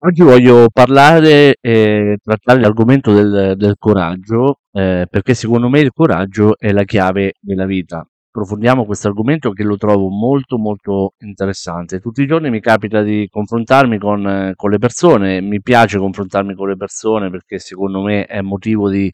Oggi voglio parlare e trattare l'argomento del, del coraggio, eh, perché secondo me il coraggio è la chiave della vita. Approfondiamo questo argomento che lo trovo molto molto interessante. Tutti i giorni mi capita di confrontarmi con, eh, con le persone, mi piace confrontarmi con le persone perché secondo me è motivo di,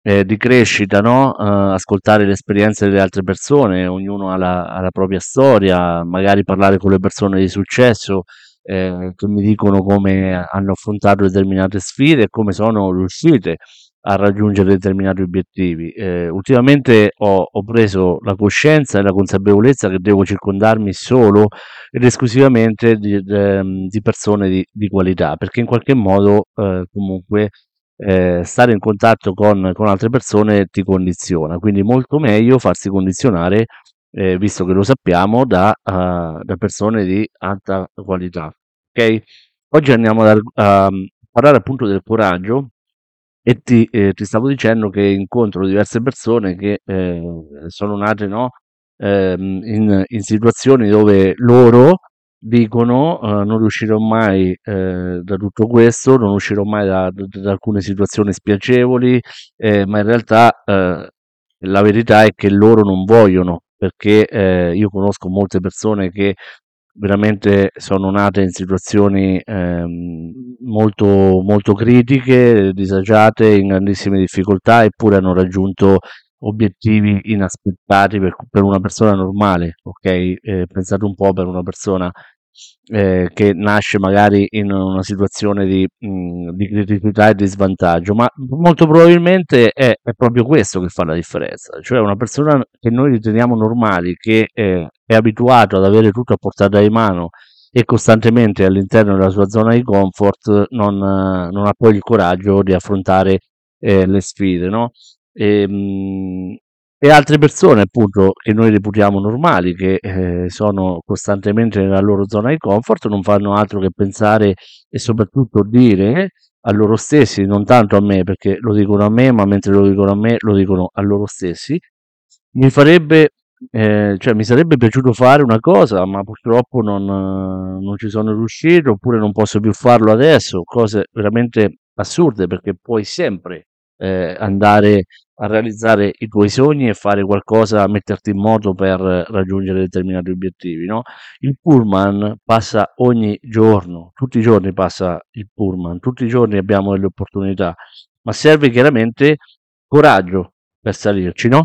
eh, di crescita, no? Eh, ascoltare le esperienze delle altre persone, ognuno ha la, ha la propria storia, magari parlare con le persone di successo eh, che mi dicono come hanno affrontato determinate sfide e come sono riuscite a raggiungere determinati obiettivi. Eh, ultimamente ho, ho, preso la coscienza e la consapevolezza che devo circondarmi solo ed esclusivamente di, di persone di, di, qualità, perché in qualche modo eh, comunque eh, stare in contatto con, con, altre persone ti condiziona, quindi molto meglio farsi condizionare eh, visto che lo sappiamo, da, uh, da, persone di alta qualità. Ok? Oggi andiamo a, a parlare appunto del coraggio e ti, eh, ti, stavo dicendo che incontro diverse persone che eh, sono nate no? Ehm, in, in, situazioni dove loro dicono uh, non riuscirò mai eh, da tutto questo, non uscirò mai da, da, da alcune situazioni spiacevoli, eh, ma in realtà eh, la verità è che loro non vogliono perché eh, io conosco molte persone che veramente sono nate in situazioni ehm, molto, molto critiche, disagiate, in grandissime difficoltà, eppure hanno raggiunto obiettivi inaspettati per, per una persona normale, ok? Eh, pensate un po' per una persona eh, che nasce magari in una situazione di, mm, di, criticità e di svantaggio, ma molto probabilmente è, è, proprio questo che fa la differenza, cioè una persona che noi riteniamo normali, che eh, è abituato ad avere tutto a portata di mano e costantemente all'interno della sua zona di comfort, non, non ha poi il coraggio di affrontare eh, le sfide, no? E, ehm, e altre persone appunto che noi reputiamo normali, che eh, sono costantemente nella loro zona di comfort, non fanno altro che pensare e soprattutto dire a loro stessi, non tanto a me, perché lo dicono a me, ma mentre lo dicono a me lo dicono a loro stessi, mi farebbe, eh, cioè mi sarebbe piaciuto fare una cosa, ma purtroppo non, non ci sono riuscito, oppure non posso più farlo adesso, cose veramente assurde, perché puoi sempre eh, andare a realizzare i tuoi sogni e fare qualcosa, metterti in moto per raggiungere determinati obiettivi, no? Il pullman passa ogni giorno, tutti i giorni passa il pullman, tutti i giorni abbiamo delle opportunità, ma serve chiaramente coraggio per salirci, no?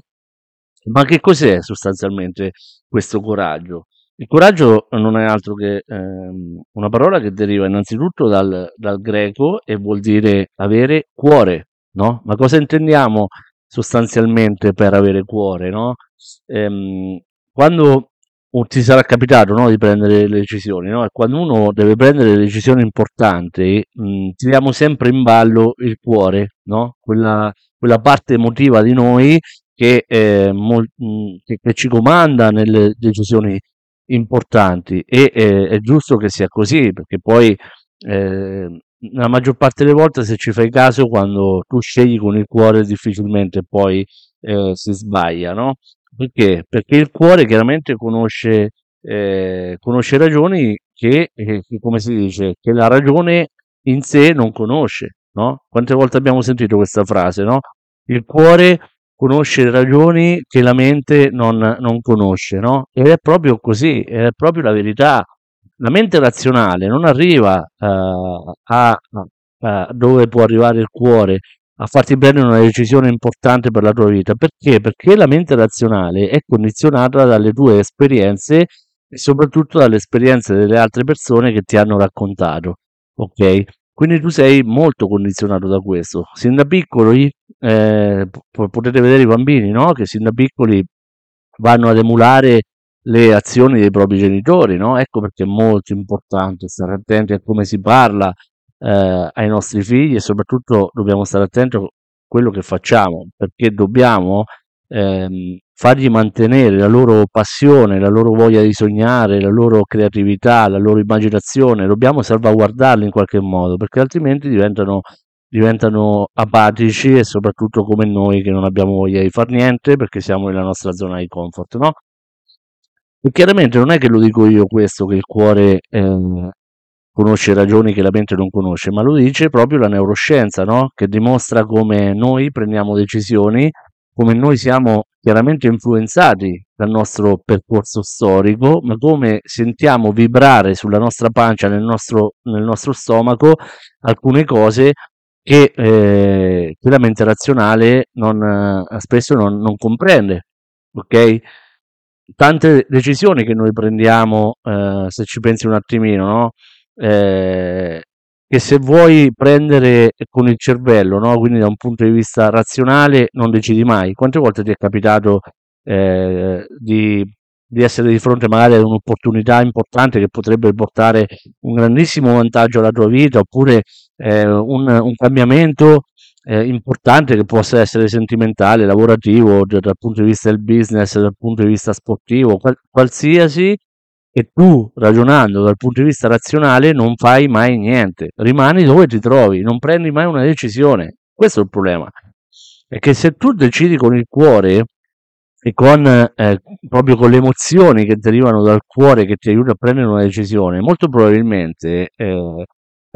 Ma che cos'è sostanzialmente questo coraggio? Il coraggio non è altro che ehm, una parola che deriva innanzitutto dal, dal greco e vuol dire avere cuore, no? Ma cosa intendiamo sostanzialmente per avere cuore, no? Ehm, quando ti sarà capitato no, di prendere le decisioni, no? E quando uno deve prendere decisioni importanti, mh, tiriamo sempre in ballo il cuore, no? Quella, quella parte emotiva di noi che, eh, mol, mh, che, che, ci comanda nelle decisioni importanti e eh, è giusto che sia così perché poi eh, la maggior parte delle volte, se ci fai caso, quando tu scegli con il cuore, difficilmente poi eh, si sbaglia, no? Perché? Perché il cuore chiaramente conosce, eh, conosce ragioni che, eh, che, come si dice, che la ragione in sé non conosce, no? Quante volte abbiamo sentito questa frase, no? Il cuore conosce ragioni che la mente non, non conosce, no? Ed è proprio così, è proprio la verità la mente razionale non arriva uh, a, a, dove può arrivare il cuore a farti prendere una decisione importante per la tua vita. Perché? Perché la mente razionale è condizionata dalle tue esperienze e soprattutto dalle esperienze delle altre persone che ti hanno raccontato. Ok? Quindi tu sei molto condizionato da questo. Sin da piccoli, eh, potete vedere i bambini, no? Che sin da piccoli vanno ad emulare le azioni dei propri genitori, no? Ecco perché è molto importante stare attenti a come si parla eh, ai nostri figli e soprattutto dobbiamo stare attenti a quello che facciamo, perché dobbiamo ehm, fargli mantenere la loro passione, la loro voglia di sognare, la loro creatività, la loro immaginazione, dobbiamo salvaguardarli in qualche modo, perché altrimenti diventano, diventano apatici e soprattutto come noi che non abbiamo voglia di far niente perché siamo nella nostra zona di comfort, no? E chiaramente non è che lo dico io questo, che il cuore eh, conosce ragioni che la mente non conosce, ma lo dice proprio la neuroscienza, no? Che dimostra come noi prendiamo decisioni, come noi siamo chiaramente influenzati dal nostro percorso storico, ma come sentiamo vibrare sulla nostra pancia, nel nostro, nel nostro stomaco, alcune cose che, eh, che la mente razionale non, eh, spesso non, non comprende. Ok? Tante decisioni che noi prendiamo, eh, se ci pensi un attimino, no? Eh, che se vuoi prendere con il cervello, no? quindi da un punto di vista razionale, non decidi mai. Quante volte ti è capitato eh, di, di, essere di fronte magari ad un'opportunità importante che potrebbe portare un grandissimo vantaggio alla tua vita, oppure eh, un, un, cambiamento eh, importante che possa essere sentimentale, lavorativo, dal punto di vista del business, dal punto di vista sportivo, qual- qualsiasi, e tu ragionando dal punto di vista razionale non fai mai niente, rimani dove ti trovi, non prendi mai una decisione. Questo è il problema. È che se tu decidi con il cuore e con eh, proprio con le emozioni che derivano dal cuore che ti aiuta a prendere una decisione, molto probabilmente eh,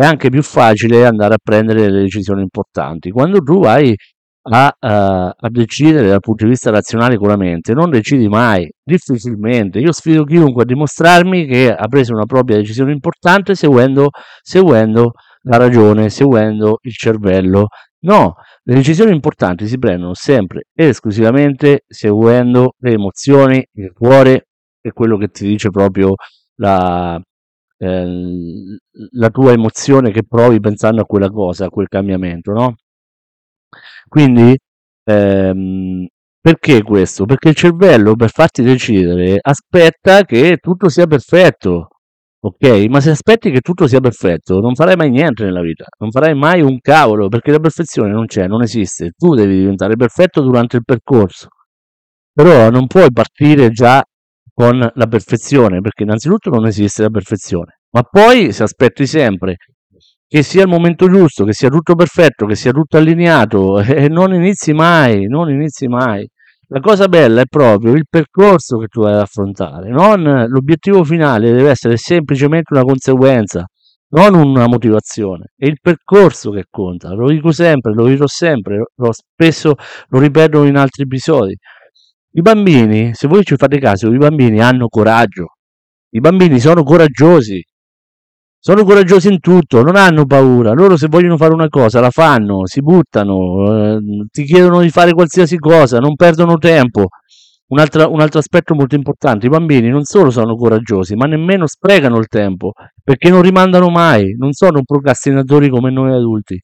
è anche più facile andare a prendere delle decisioni importanti. Quando tu vai a, uh, a, decidere dal punto di vista razionale con la mente, non decidi mai, difficilmente. Io sfido chiunque a dimostrarmi che ha preso una propria decisione importante seguendo, seguendo la ragione, seguendo il cervello. No, le decisioni importanti si prendono sempre ed esclusivamente seguendo le emozioni, il cuore e quello che ti dice proprio la, eh, la tua emozione che provi pensando a quella cosa, a quel cambiamento, no? Quindi, ehm, perché questo? Perché il cervello per farti decidere aspetta che tutto sia perfetto, ok? Ma se aspetti che tutto sia perfetto, non farai mai niente nella vita, non farai mai un cavolo, perché la perfezione non c'è, non esiste. Tu devi diventare perfetto durante il percorso. Però non puoi partire già con la perfezione, perché innanzitutto non esiste la perfezione. Ma poi se aspetti sempre che sia il momento giusto, che sia tutto perfetto, che sia tutto allineato, e non inizi mai, non inizi mai. La cosa bella è proprio il percorso che tu hai da affrontare, non l'obiettivo finale deve essere semplicemente una conseguenza, non una motivazione. È il percorso che conta, lo dico sempre, lo dirò sempre, lo, spesso lo ripeto in altri episodi. I bambini, se voi ci fate caso, i bambini hanno coraggio, i bambini sono coraggiosi, sono coraggiosi in tutto, non hanno paura. Loro se vogliono fare una cosa la fanno, si buttano, eh, ti chiedono di fare qualsiasi cosa, non perdono tempo. Un altro, un altro, aspetto molto importante, i bambini non solo sono coraggiosi, ma nemmeno sprecano il tempo, perché non rimandano mai, non sono procrastinatori come noi adulti.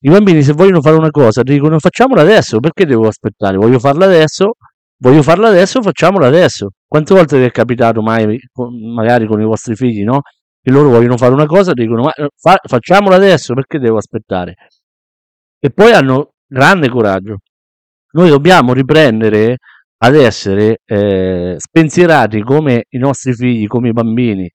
I bambini se vogliono fare una cosa dicono facciamola adesso, perché devo aspettare? Voglio farla adesso, voglio farla adesso, facciamola adesso. Quante volte vi è capitato mai, magari con i vostri figli, no? che loro vogliono fare una cosa, dicono ma eh, fa, facciamola adesso perché devo aspettare. E poi hanno grande coraggio. Noi dobbiamo riprendere ad essere eh, spensierati come i nostri figli, come i bambini.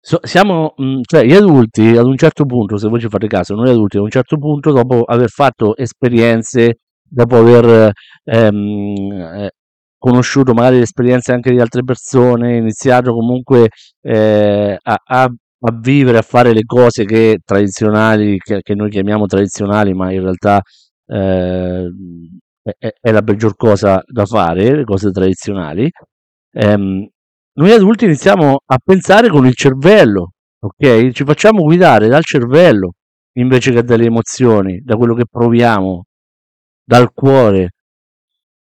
So, siamo, mh, mm, cioè, gli adulti ad un certo punto, se voi ci fate caso, noi adulti ad un certo punto, dopo aver fatto esperienze, dopo aver ehm, eh, conosciuto magari le esperienze anche di altre persone, iniziato comunque eh, a, a, a, vivere, a fare le cose che tradizionali, che, che noi chiamiamo tradizionali, ma in realtà eh, è, è, la peggior cosa da fare, le cose tradizionali. Ehm, noi adulti iniziamo a pensare con il cervello, ok? Ci facciamo guidare dal cervello invece che dalle emozioni, da quello che proviamo, dal cuore.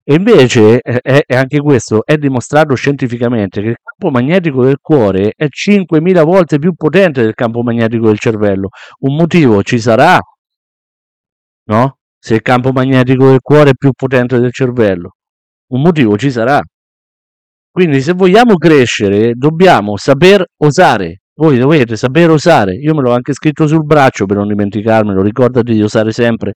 E invece è, è anche questo è dimostrato scientificamente che il campo magnetico del cuore è 5.000 volte più potente del campo magnetico del cervello. Un motivo ci sarà, no? Se il campo magnetico del cuore è più potente del cervello, un motivo ci sarà. Quindi se vogliamo crescere dobbiamo saper osare. Voi dovete saper osare. Io me l'ho anche scritto sul braccio per non dimenticarmelo. Ricordati di osare sempre.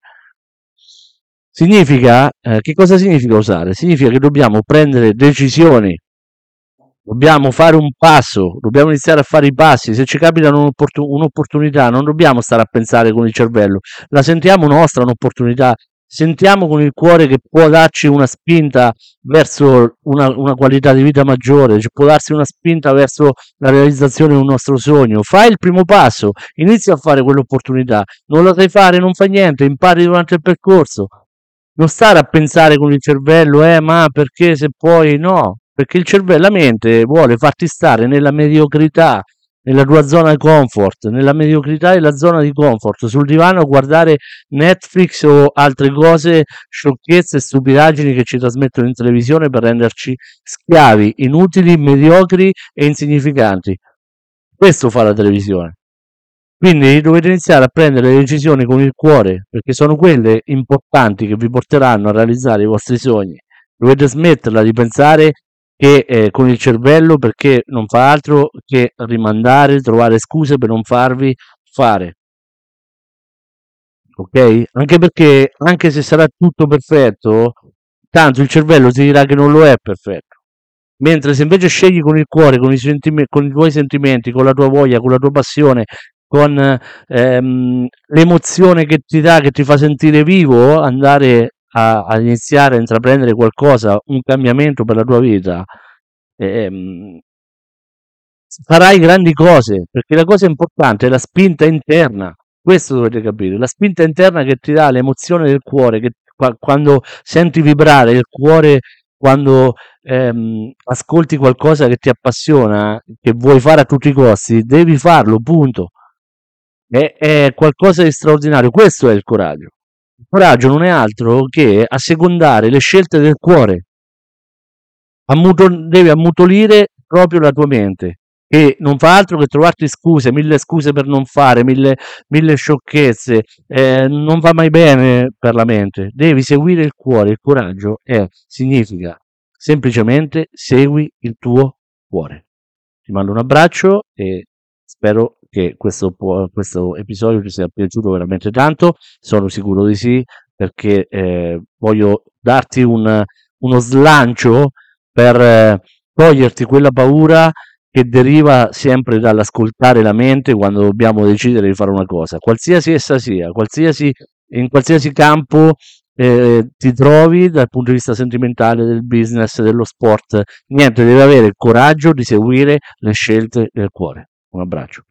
Significa, eh, che cosa significa usare? Significa che dobbiamo prendere decisioni, dobbiamo fare un passo, dobbiamo iniziare a fare i passi. Se ci capita un'opportunità, non dobbiamo stare a pensare con il cervello, la sentiamo nostra un'opportunità, sentiamo con il cuore che può darci una spinta verso una, una qualità di vita maggiore, può darsi una spinta verso la realizzazione di un nostro sogno. Fai il primo passo, inizia a fare quell'opportunità. Non lo sai fare, non fai niente, impari durante il percorso. Non stare a pensare con il cervello, eh, ma perché se poi no, perché il cervello, la mente vuole farti stare nella mediocrità, nella tua zona di comfort, nella mediocrità della zona di comfort, sul divano a guardare Netflix o altre cose, sciocchezze e stupidaggini che ci trasmettono in televisione per renderci schiavi, inutili, mediocri e insignificanti. Questo fa la televisione. Quindi dovete iniziare a prendere le decisioni con il cuore, perché sono quelle importanti che vi porteranno a realizzare i vostri sogni. Dovete smetterla di pensare che eh, con il cervello perché non fa altro che rimandare, trovare scuse per non farvi fare. Ok? Anche perché, anche se sarà tutto perfetto, tanto il cervello ti dirà che non lo è perfetto. Mentre se invece scegli con il cuore, con i, sentime- con i tuoi sentimenti, con la tua voglia, con la tua passione, con ehm, l'emozione che ti dà, che ti fa sentire vivo, andare a, a, iniziare a intraprendere qualcosa, un cambiamento per la tua vita, ehm, farai grandi cose, perché la cosa importante è la spinta interna. Questo dovete capire, la spinta interna che ti dà l'emozione del cuore, che quando senti vibrare il cuore, quando ehm, ascolti qualcosa che ti appassiona, che vuoi fare a tutti i costi, devi farlo, punto. È, è qualcosa di straordinario, questo è il coraggio. Il coraggio non è altro che assecondare le scelte del cuore. Ammuto- devi ammutolire proprio la tua mente e non fa altro che trovarti scuse, mille scuse per non fare, mille, mille sciocchezze, eh, non va mai bene per la mente. Devi seguire il cuore, il coraggio è, significa semplicemente segui il tuo cuore. Ti mando un abbraccio e spero che questo, questo episodio ti sia piaciuto veramente tanto, sono sicuro di sì, perché eh, voglio darti un, uno slancio per eh, toglierti quella paura che deriva sempre dall'ascoltare la mente quando dobbiamo decidere di fare una cosa, qualsiasi essa sia, qualsiasi, in qualsiasi campo eh, ti trovi dal punto di vista sentimentale, del business, dello sport, niente, devi avere il coraggio di seguire le scelte del cuore. Un abbraccio.